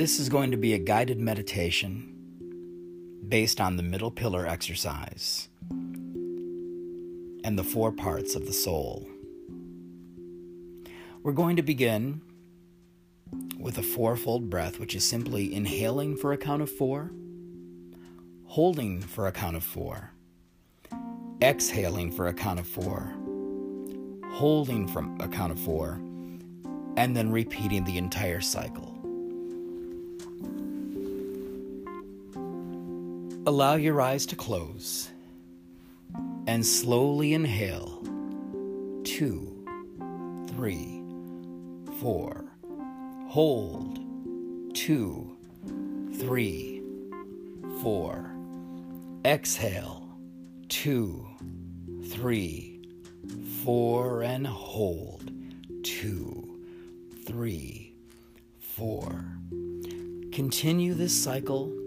This is going to be a guided meditation based on the middle pillar exercise and the four parts of the soul. We're going to begin with a fourfold breath, which is simply inhaling for a count of four, holding for a count of four, exhaling for a count of four, holding from a count of four, and then repeating the entire cycle. Allow your eyes to close and slowly inhale. Two, three, four. Hold. Two, three, four. Exhale. Two, three, four, and hold. Two, three, four. Continue this cycle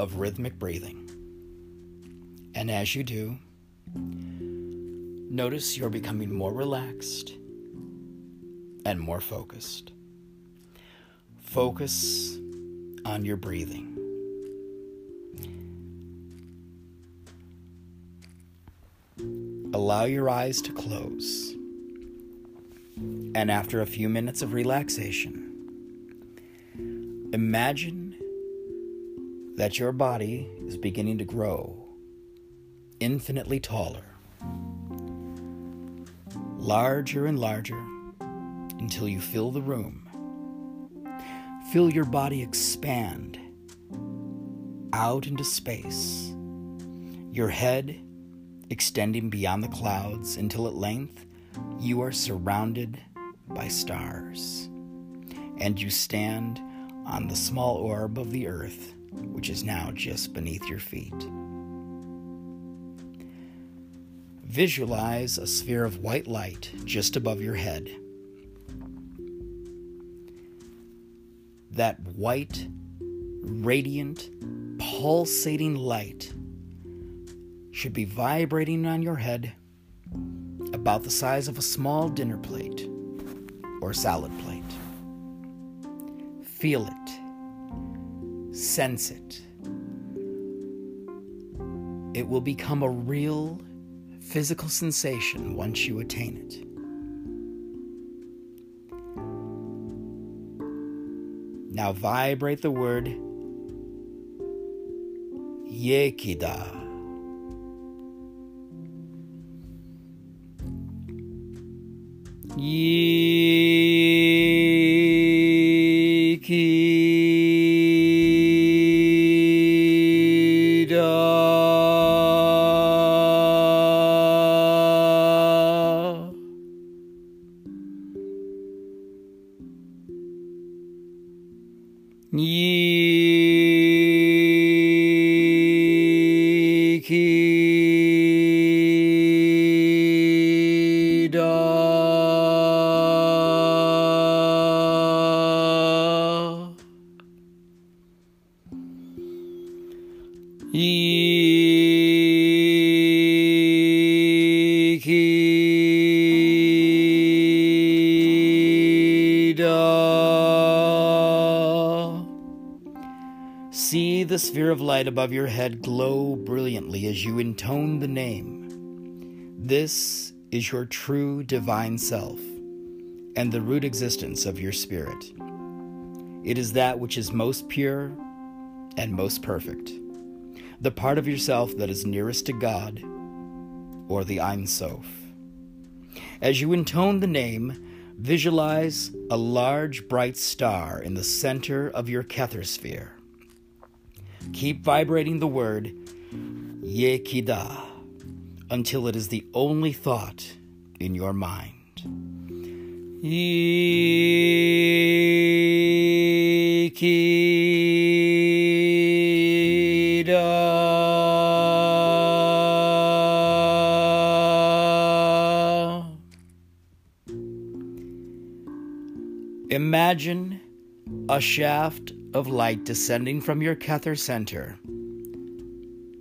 of rhythmic breathing. And as you do, notice you're becoming more relaxed and more focused. Focus on your breathing. Allow your eyes to close. And after a few minutes of relaxation, imagine that your body is beginning to grow infinitely taller, larger and larger until you fill the room. Feel your body expand out into space, your head extending beyond the clouds until at length you are surrounded by stars, and you stand on the small orb of the earth which is now just beneath your feet. Visualize a sphere of white light just above your head. That white, radiant, pulsating light should be vibrating on your head about the size of a small dinner plate or salad plate. Feel it sense it. It will become a real physical sensation once you attain it. Now vibrate the word Yechida. Yechida. Sphere of light above your head glow brilliantly as you intone the name. This is your true divine self and the root existence of your spirit. It is that which is most pure and most perfect, the part of yourself that is nearest to God or the Ein Sof. As you intone the name, visualize a large bright star in the center of your Kether sphere. Keep vibrating the word Yechida until it is the only thought in your mind. Yechida. Imagine a shaft of light descending from your Kether center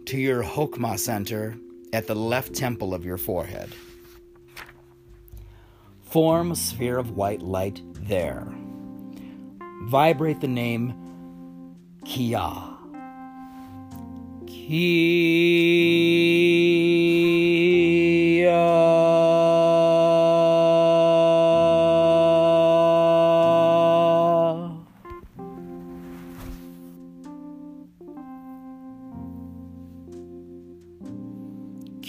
to your Hokmah center at the left temple of your forehead. Form a sphere of white light there. vibrate the name Chia. Chia.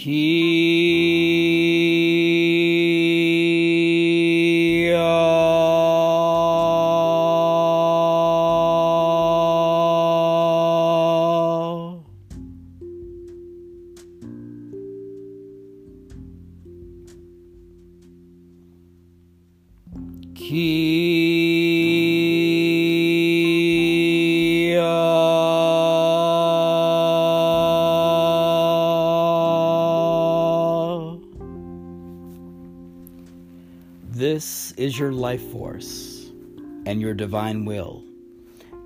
This life force and your divine will.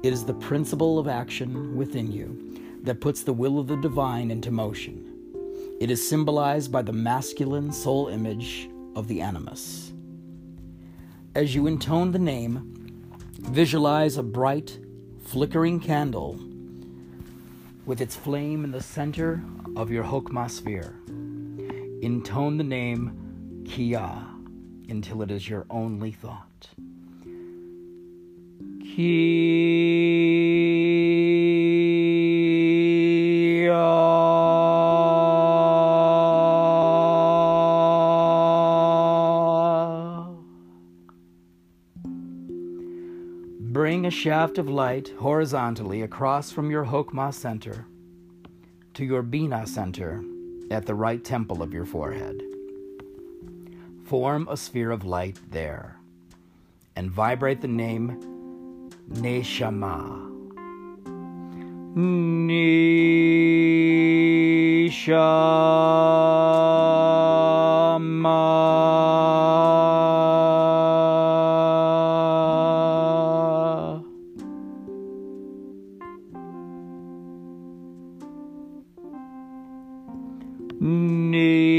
It is the principle of action within you that puts the will of the divine into motion. It is symbolized by the masculine soul image of the animus. As you intone the name, visualize a bright, flickering candle with its flame in the center of your Hokmah sphere. Intone the name Chia until it is your only thought. Chia. Bring a shaft of light horizontally across from your Hokmah center to your Bina center at the right temple of your forehead. Form a sphere of light there and vibrate the name Neshama. Neshama. Neshama.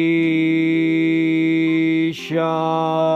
Shah.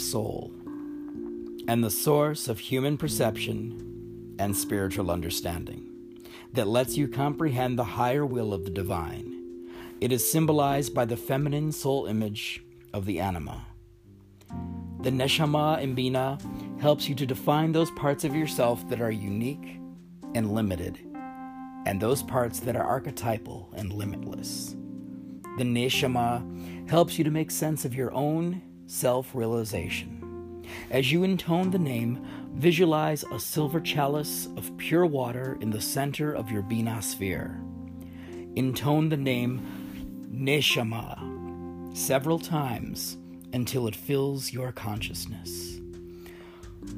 Soul and the source of human perception and spiritual understanding that lets you comprehend the higher will of the divine. It is symbolized by the feminine soul image of the anima. The Neshama in Bina helps you to define those parts of yourself that are unique and limited, and those parts that are archetypal and limitless. The Neshama helps you to make sense of your own self realization. As you intone the name, visualize a silver chalice of pure water in the center of your Bina sphere. Intone the name Neshama several times until it fills your consciousness.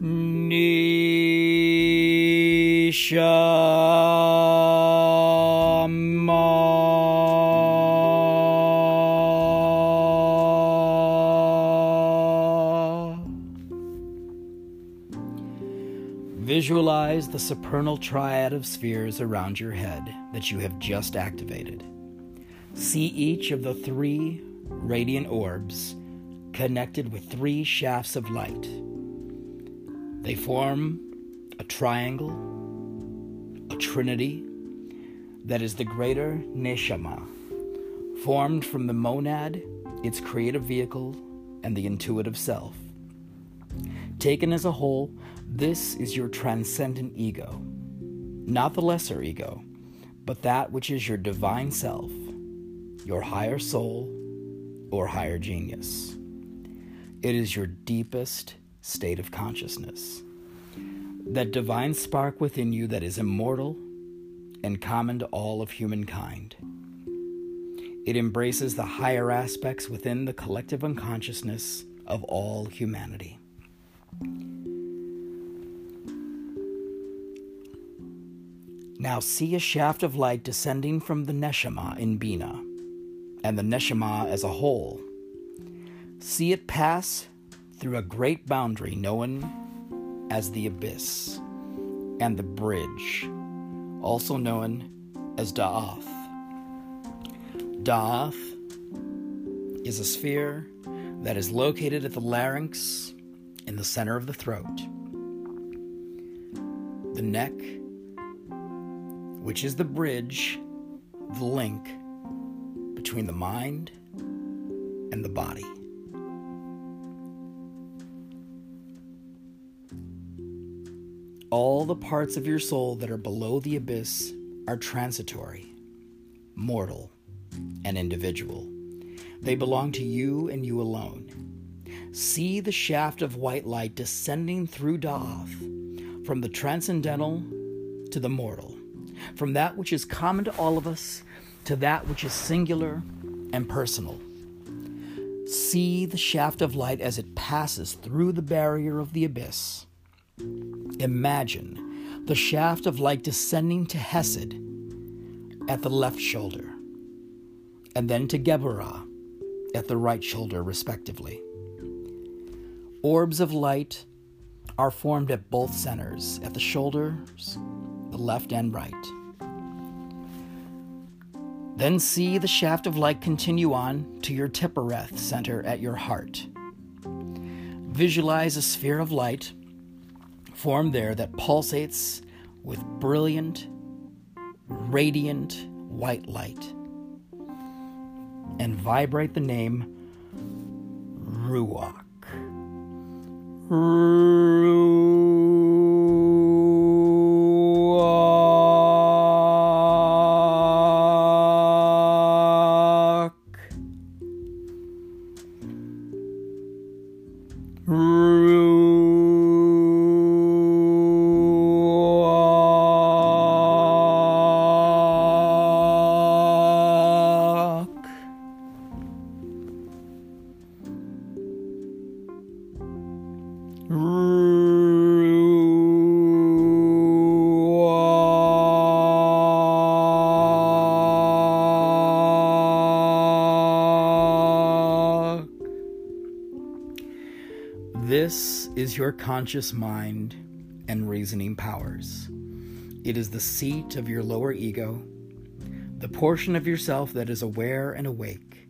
Neshama. Visualize the supernal triad of spheres around your head that you have just activated. See each of the three radiant orbs connected with three shafts of light. They form a triangle, a trinity that is the greater Neshama, formed from the monad, its creative vehicle, and the intuitive self. Taken as a whole, this is your transcendent ego, not the lesser ego, but that which is your divine self, your higher soul, or higher genius. It is your deepest state of consciousness. That divine spark within you that is immortal and common to all of humankind. It embraces the higher aspects within the collective unconsciousness of all humanity. Now see a shaft of light descending from the Neshama in Bina, and the Neshama as a whole. See it pass through a great boundary known as the Abyss, and the Bridge, also known as Da'ath. Da'ath is a sphere that is located at the larynx in the center of the throat. The neck which is the bridge, the link between the mind and the body. All the parts of your soul that are below the abyss are transitory, mortal, and individual. They belong to you and you alone. See the shaft of white light descending through Da'ath from the transcendental to the mortal from that which is common to all of us to that which is singular and personal. See the shaft of light as it passes through the barrier of the abyss. Imagine the shaft of light descending to Hesed at the left shoulder, and then to Geburah at the right shoulder, respectively. Orbs of light are formed at both centers, at the shoulders left and right. Then see the shaft of light continue on to your Tiphereth center at your heart. Visualize a sphere of light formed there that pulsates with brilliant, radiant white light. And vibrate the name Ruach. Ruach. This is your conscious mind and reasoning powers. It is the seat of your lower ego, the portion of yourself that is aware and awake,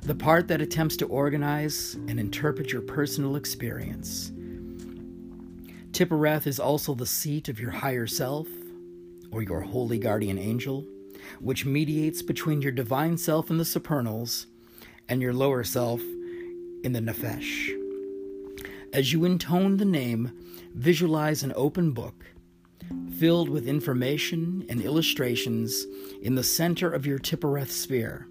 the part that attempts to organize and interpret your personal experience. Tiphereth is also the seat of your higher self, or your holy guardian angel, which mediates between your divine self in the supernals and your lower self in the nephesh. As you intone the name, visualize an open book filled with information and illustrations in the center of your Tiphereth sphere.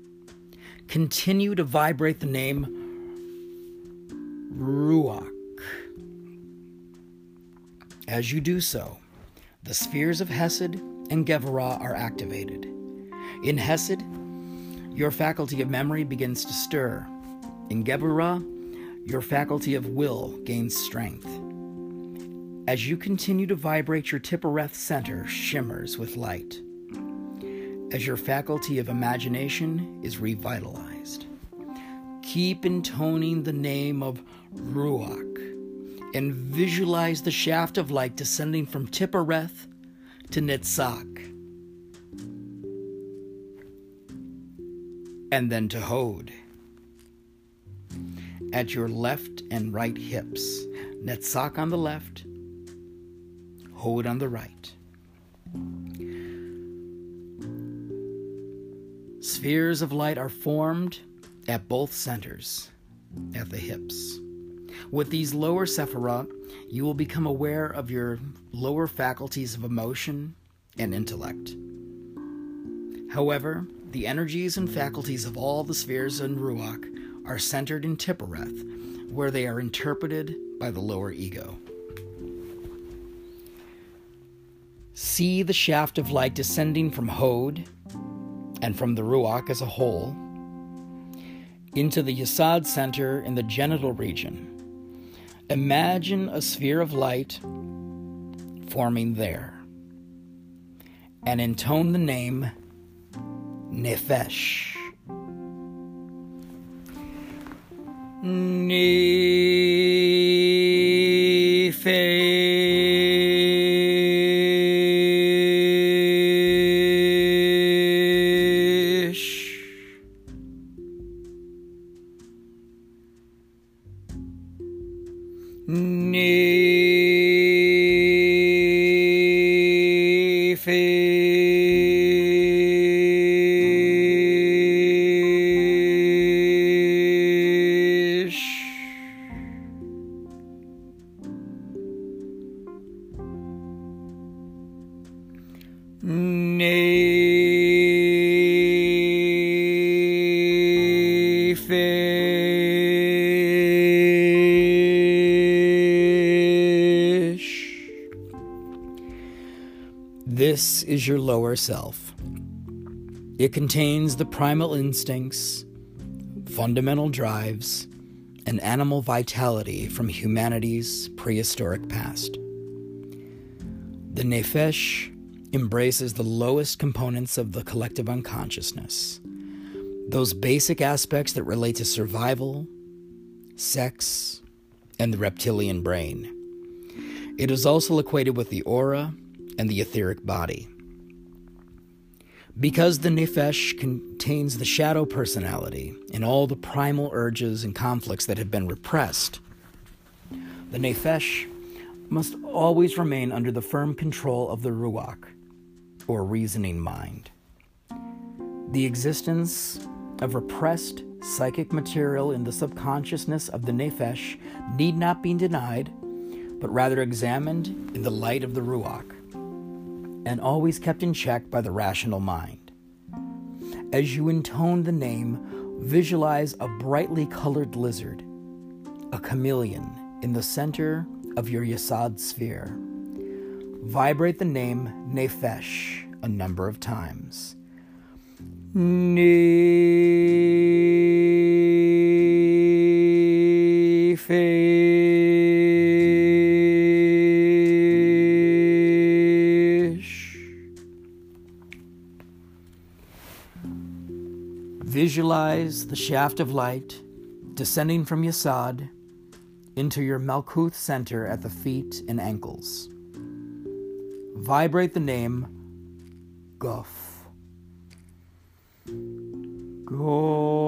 Continue to vibrate the name Ruach. As you do so, the spheres of Hesed and Geburah are activated. In Hesed, your faculty of memory begins to stir. In Geburah, your faculty of will gains strength. As you continue to vibrate, your Tiphereth center shimmers with light. As your faculty of imagination is revitalized. Keep intoning the name of Ruach and visualize the shaft of light descending from Tiphereth to Netzach. And then to Hod at your left and right hips. Netzach on the left, Hod on the right. Spheres of light are formed at both centers, at the hips. With these lower sephirot, you will become aware of your lower faculties of emotion and intellect. However, the energies and faculties of all the spheres in Ruach are centered in Tiphereth, where they are interpreted by the lower ego. See the shaft of light descending from Hod and from the Ruach as a whole. into the Yesod center in the genital region. Imagine a sphere of light forming there. And intone the name Nefesh. Nefesh. Nefesh. This is your lower self. It contains the primal instincts, fundamental drives, and animal vitality from humanity's prehistoric past. The Nefesh embraces the lowest components of the collective unconsciousness, those basic aspects that relate to survival, sex, and the reptilian brain. It is also equated with the aura and the etheric body. Because the Nefesh contains the shadow personality and all the primal urges and conflicts that have been repressed, the Nefesh must always remain under the firm control of the Ruach, or reasoning mind. The existence of repressed psychic material in the subconsciousness of the Nefesh need not be denied, but rather examined in the light of the Ruach, and always kept in check by the rational mind. As you intone the name, visualize a brightly colored lizard, a chameleon, in the center of your Yesod sphere. Vibrate the name Nefesh a number of times. Nefesh. Visualize the shaft of light descending from Yesod into your Malkuth center at the feet and ankles. Vibrate the name Guff. Guf.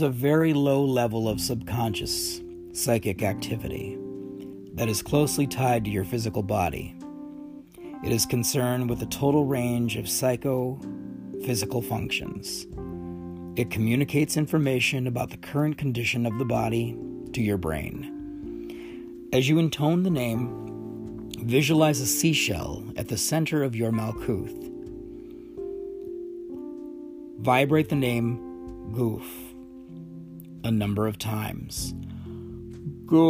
Is a very low level of subconscious psychic activity that is closely tied to your physical body. It is concerned with a total range of psycho physical functions. It communicates information about the current condition of the body to your brain. As you intone the name, visualize a seashell at the center of your Malkuth. Vibrate the name Guf a number of times. Go.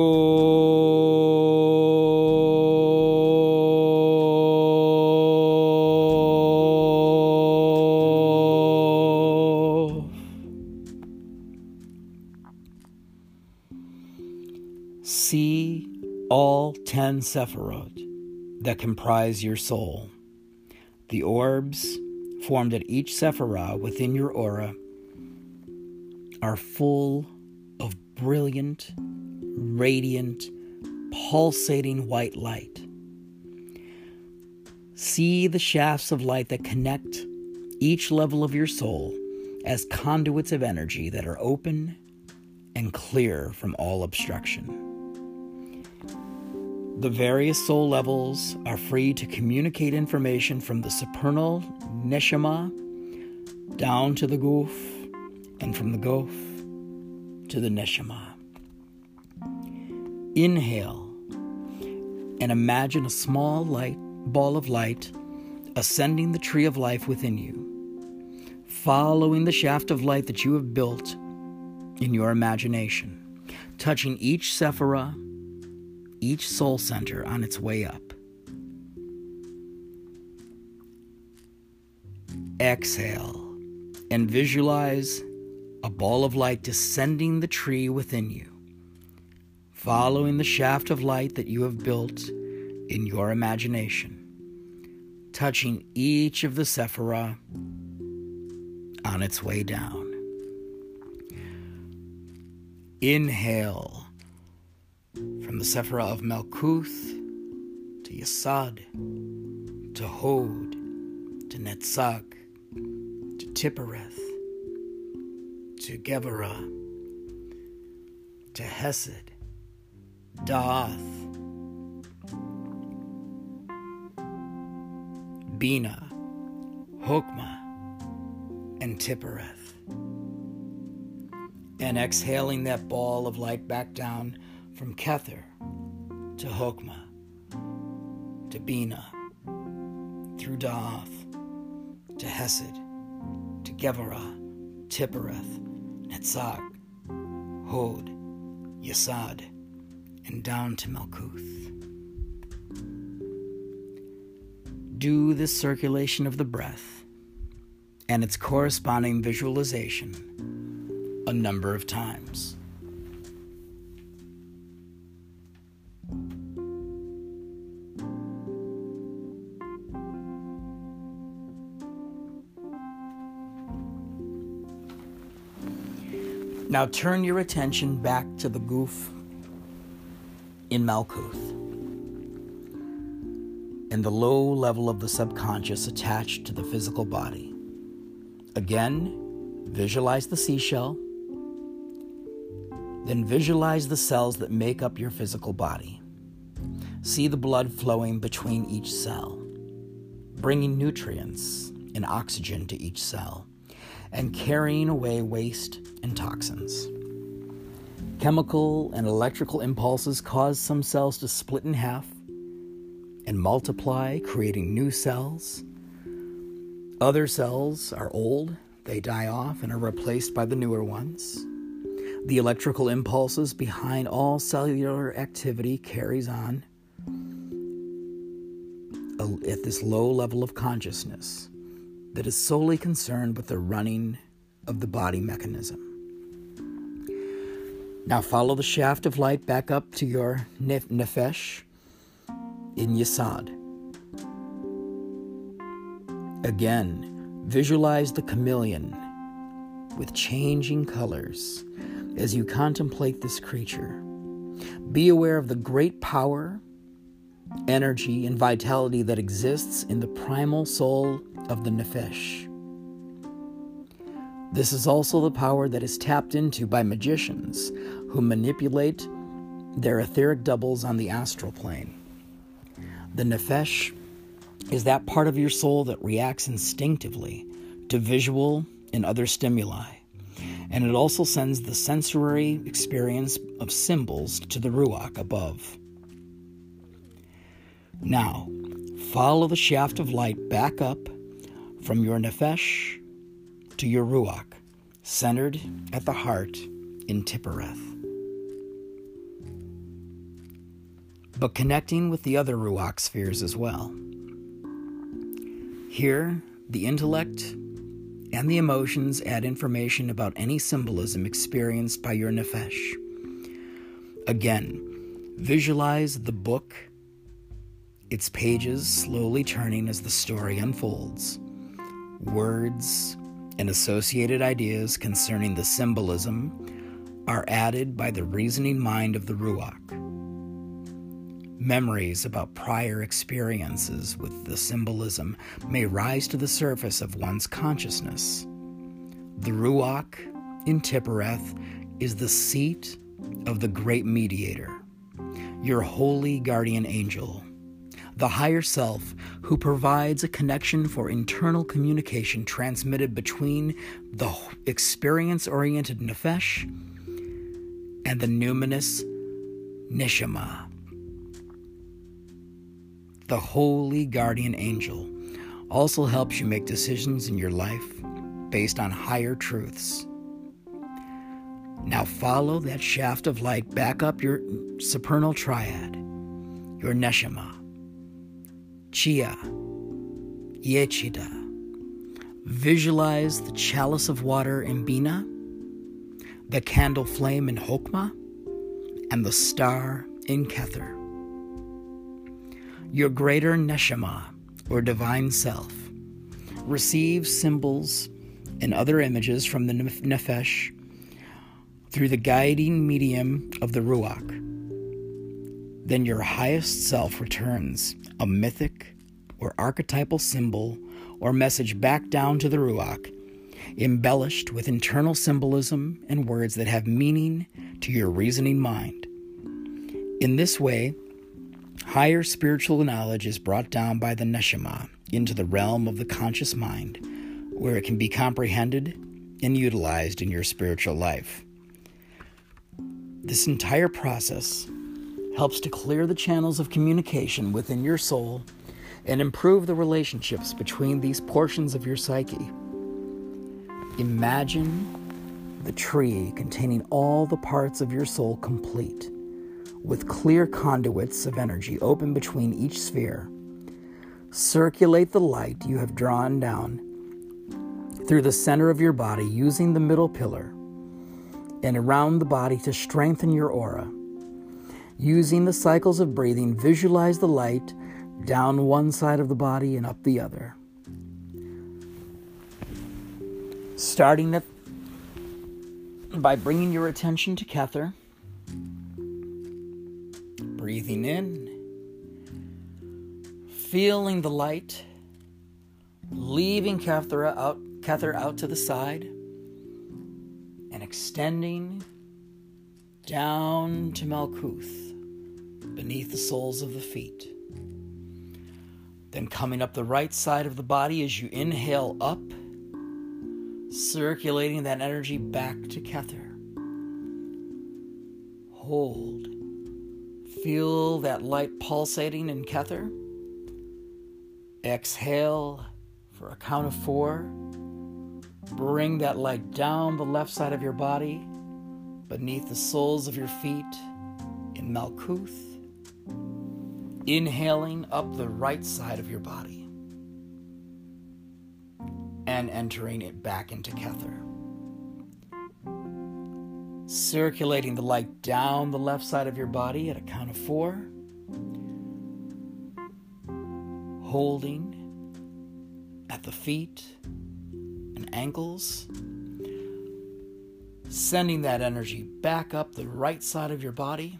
See all ten Sephirot that comprise your soul. The orbs formed at each Sephirah within your aura are full of brilliant, radiant, pulsating white light. See the shafts of light that connect each level of your soul as conduits of energy that are open and clear from all obstruction. The various soul levels are free to communicate information from the supernal neshama down to the guf, and from the Guf to the neshama. Inhale and imagine a small light ball of light ascending the tree of life within you, following the shaft of light that you have built in your imagination, touching each sephira each soul center on its way up. Exhale and visualize a ball of light descending the tree within you, following the shaft of light that you have built in your imagination, touching each of the sephira on its way down. Inhale from the Sephira of Malkuth to Yesod to Hod to Netzach to Tiphereth to Gevurah to Hesed, Daath, Bina, Hokmah, and Tiphereth. And exhaling that ball of light back down from Kether to Hokmah to Bina, through Daath to Hesed to Gevurah, Tiphereth, Netzach, Hod, Yesod, and down to Malkuth. Do this circulation of the breath and its corresponding visualization a number of times. Now turn your attention back to the guf in Malkuth and the low level of the subconscious attached to the physical body. Again, visualize the seashell. Then visualize the cells that make up your physical body. See the blood flowing between each cell, bringing nutrients and oxygen to each cell and carrying away waste and toxins. Chemical and electrical impulses cause some cells to split in half and multiply, creating new cells. Other cells are old, they die off and are replaced by the newer ones. The electrical impulses behind all cellular activity carries on at this low level of consciousness that is solely concerned with the running of the body mechanism. Now follow the shaft of light back up to your nef- nefesh in Yesod. Again, visualize the chameleon with changing colors as you contemplate this creature. Be aware of the great power, energy, and vitality that exists in the primal soul of the Nefesh. This is also the power that is tapped into by magicians who manipulate their etheric doubles on the astral plane. The Nefesh is that part of your soul that reacts instinctively to visual and other stimuli, and it also sends the sensory experience of symbols to the Ruach above. Now, follow the shaft of light back up from your nefesh to your ruach, centered at the heart in Tiphereth. But connecting with the other ruach spheres as well. Here, the intellect and the emotions add information about any symbolism experienced by your nefesh. Again, visualize the book, its pages slowly turning as the story unfolds words, and associated ideas concerning the symbolism are added by the reasoning mind of the Ruach. Memories about prior experiences with the symbolism may rise to the surface of one's consciousness. The Ruach in Tiphereth is the seat of the great mediator, your holy guardian angel, the higher self who provides a connection for internal communication transmitted between the experience oriented Nefesh and the numinous Neshama the holy guardian angel, also helps you make decisions in your life based on higher truths. Now follow that shaft of light. Back up your supernal triad, your Neshama, Chia, Yechida. Visualize the chalice of water in Bina, the candle flame in Hokmah, and the star in Kether your greater neshama, or divine self, receives symbols and other images from the nefesh through the guiding medium of the ruach. Then your highest self returns a mythic or archetypal symbol or message back down to the ruach, embellished with internal symbolism and words that have meaning to your reasoning mind. In this way, Higher spiritual knowledge is brought down by the neshama into the realm of the conscious mind, where it can be comprehended and utilized in your spiritual life. This entire process helps to clear the channels of communication within your soul and improve the relationships between these portions of your psyche. Imagine the tree containing all the parts of your soul complete with clear conduits of energy open between each sphere. Circulate the light you have drawn down through the center of your body using the middle pillar and around the body to strengthen your aura. Using the cycles of breathing, visualize the light down one side of the body and up the other. Starting at, by bringing your attention to Kether breathing in, feeling the light, leaving Kether out, Kether out to the side, and extending down to Malkuth beneath the soles of the feet. Then coming up the right side of the body as you inhale up, circulating that energy back to Kether. Hold Feel that light pulsating in Kether. Exhale for a count of four. Bring that light down the left side of your body, beneath the soles of your feet in Malkuth. Inhaling up the right side of your body and entering it back into Kether circulating the light down the left side of your body at a count of four. Holding at the feet and ankles. Sending that energy back up the right side of your body.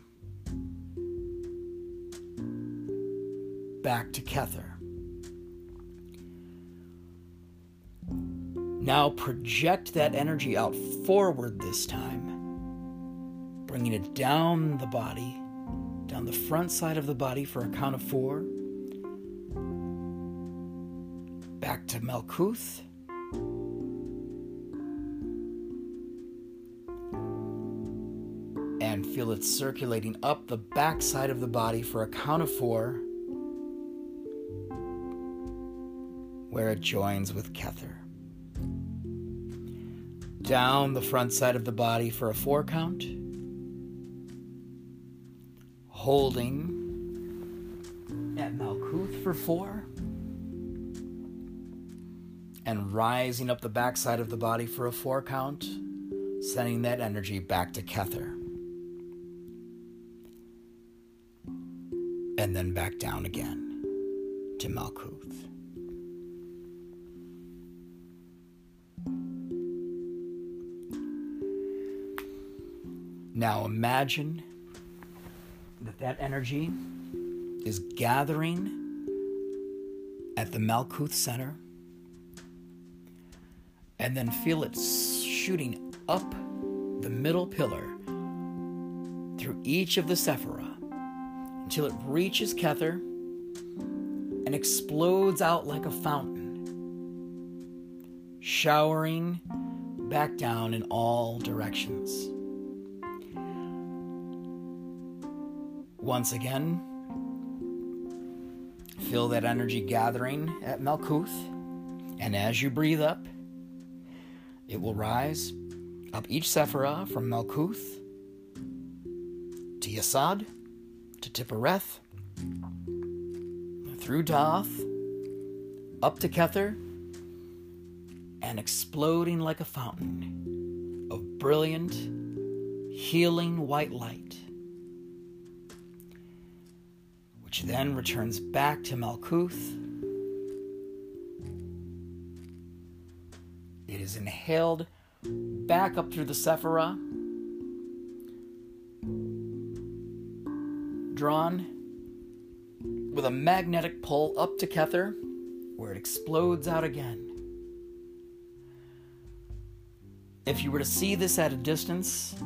Back to Kether. Now project that energy out forward this time bringing it down the body, down the front side of the body for a count of four. Back to Malkuth. And feel it circulating up the back side of the body for a count of four, where it joins with Kether. Down the front side of the body for a four count holding at Malkuth for four, and rising up the back side of the body for a four count, sending that energy back to Kether. And then back down again to Malkuth. Now imagine that that energy is gathering at the Malkuth Center, and then feel it shooting up the middle pillar through each of the Sephira until it reaches Kether and explodes out like a fountain, showering back down in all directions. Once again, feel that energy gathering at Malkuth, and as you breathe up, it will rise up each Sephira from Malkuth to Yesod to Tiphereth, through Da'ath, up to Kether, and exploding like a fountain of brilliant, healing white light, which then returns back to Malkuth. It is inhaled back up through the Sephira drawn with a magnetic pull up to Kether, where it explodes out again. If you were to see this at a distance,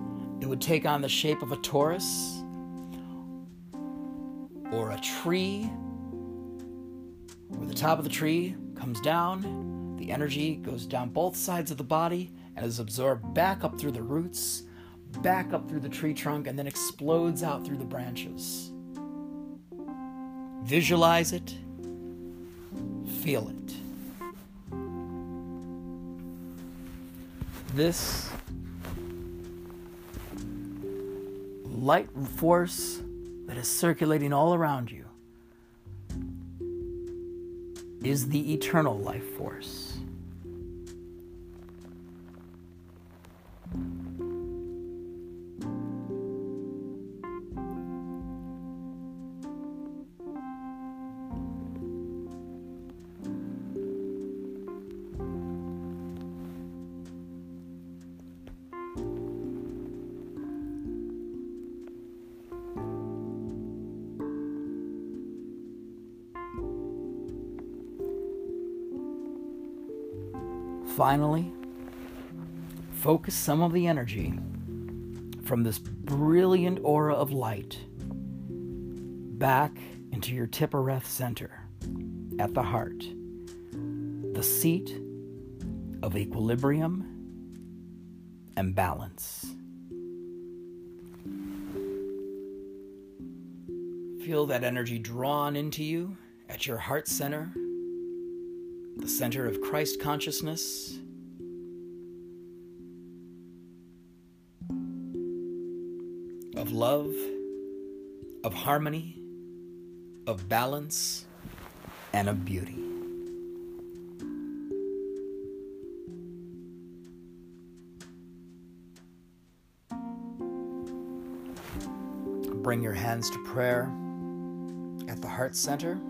it would take on the shape of a torus or a tree, where the top of the tree comes down, the energy goes down both sides of the body and is absorbed back up through the roots back up through the tree trunk, and then explodes out through the branches. Visualize it, feel it. This light force that is circulating all around you is the eternal life force. Finally, focus some of the energy from this brilliant aura of light back into your Tiphereth center at the heart, the seat of equilibrium and balance. Feel that energy drawn into you at your heart center the center of Christ consciousness. Love, of harmony, of balance, and of beauty. Bring your hands to prayer at the heart center.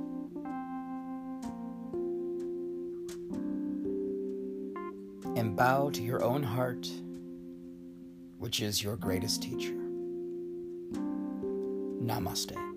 and bow to your own heart, which is your greatest teacher. Namaste.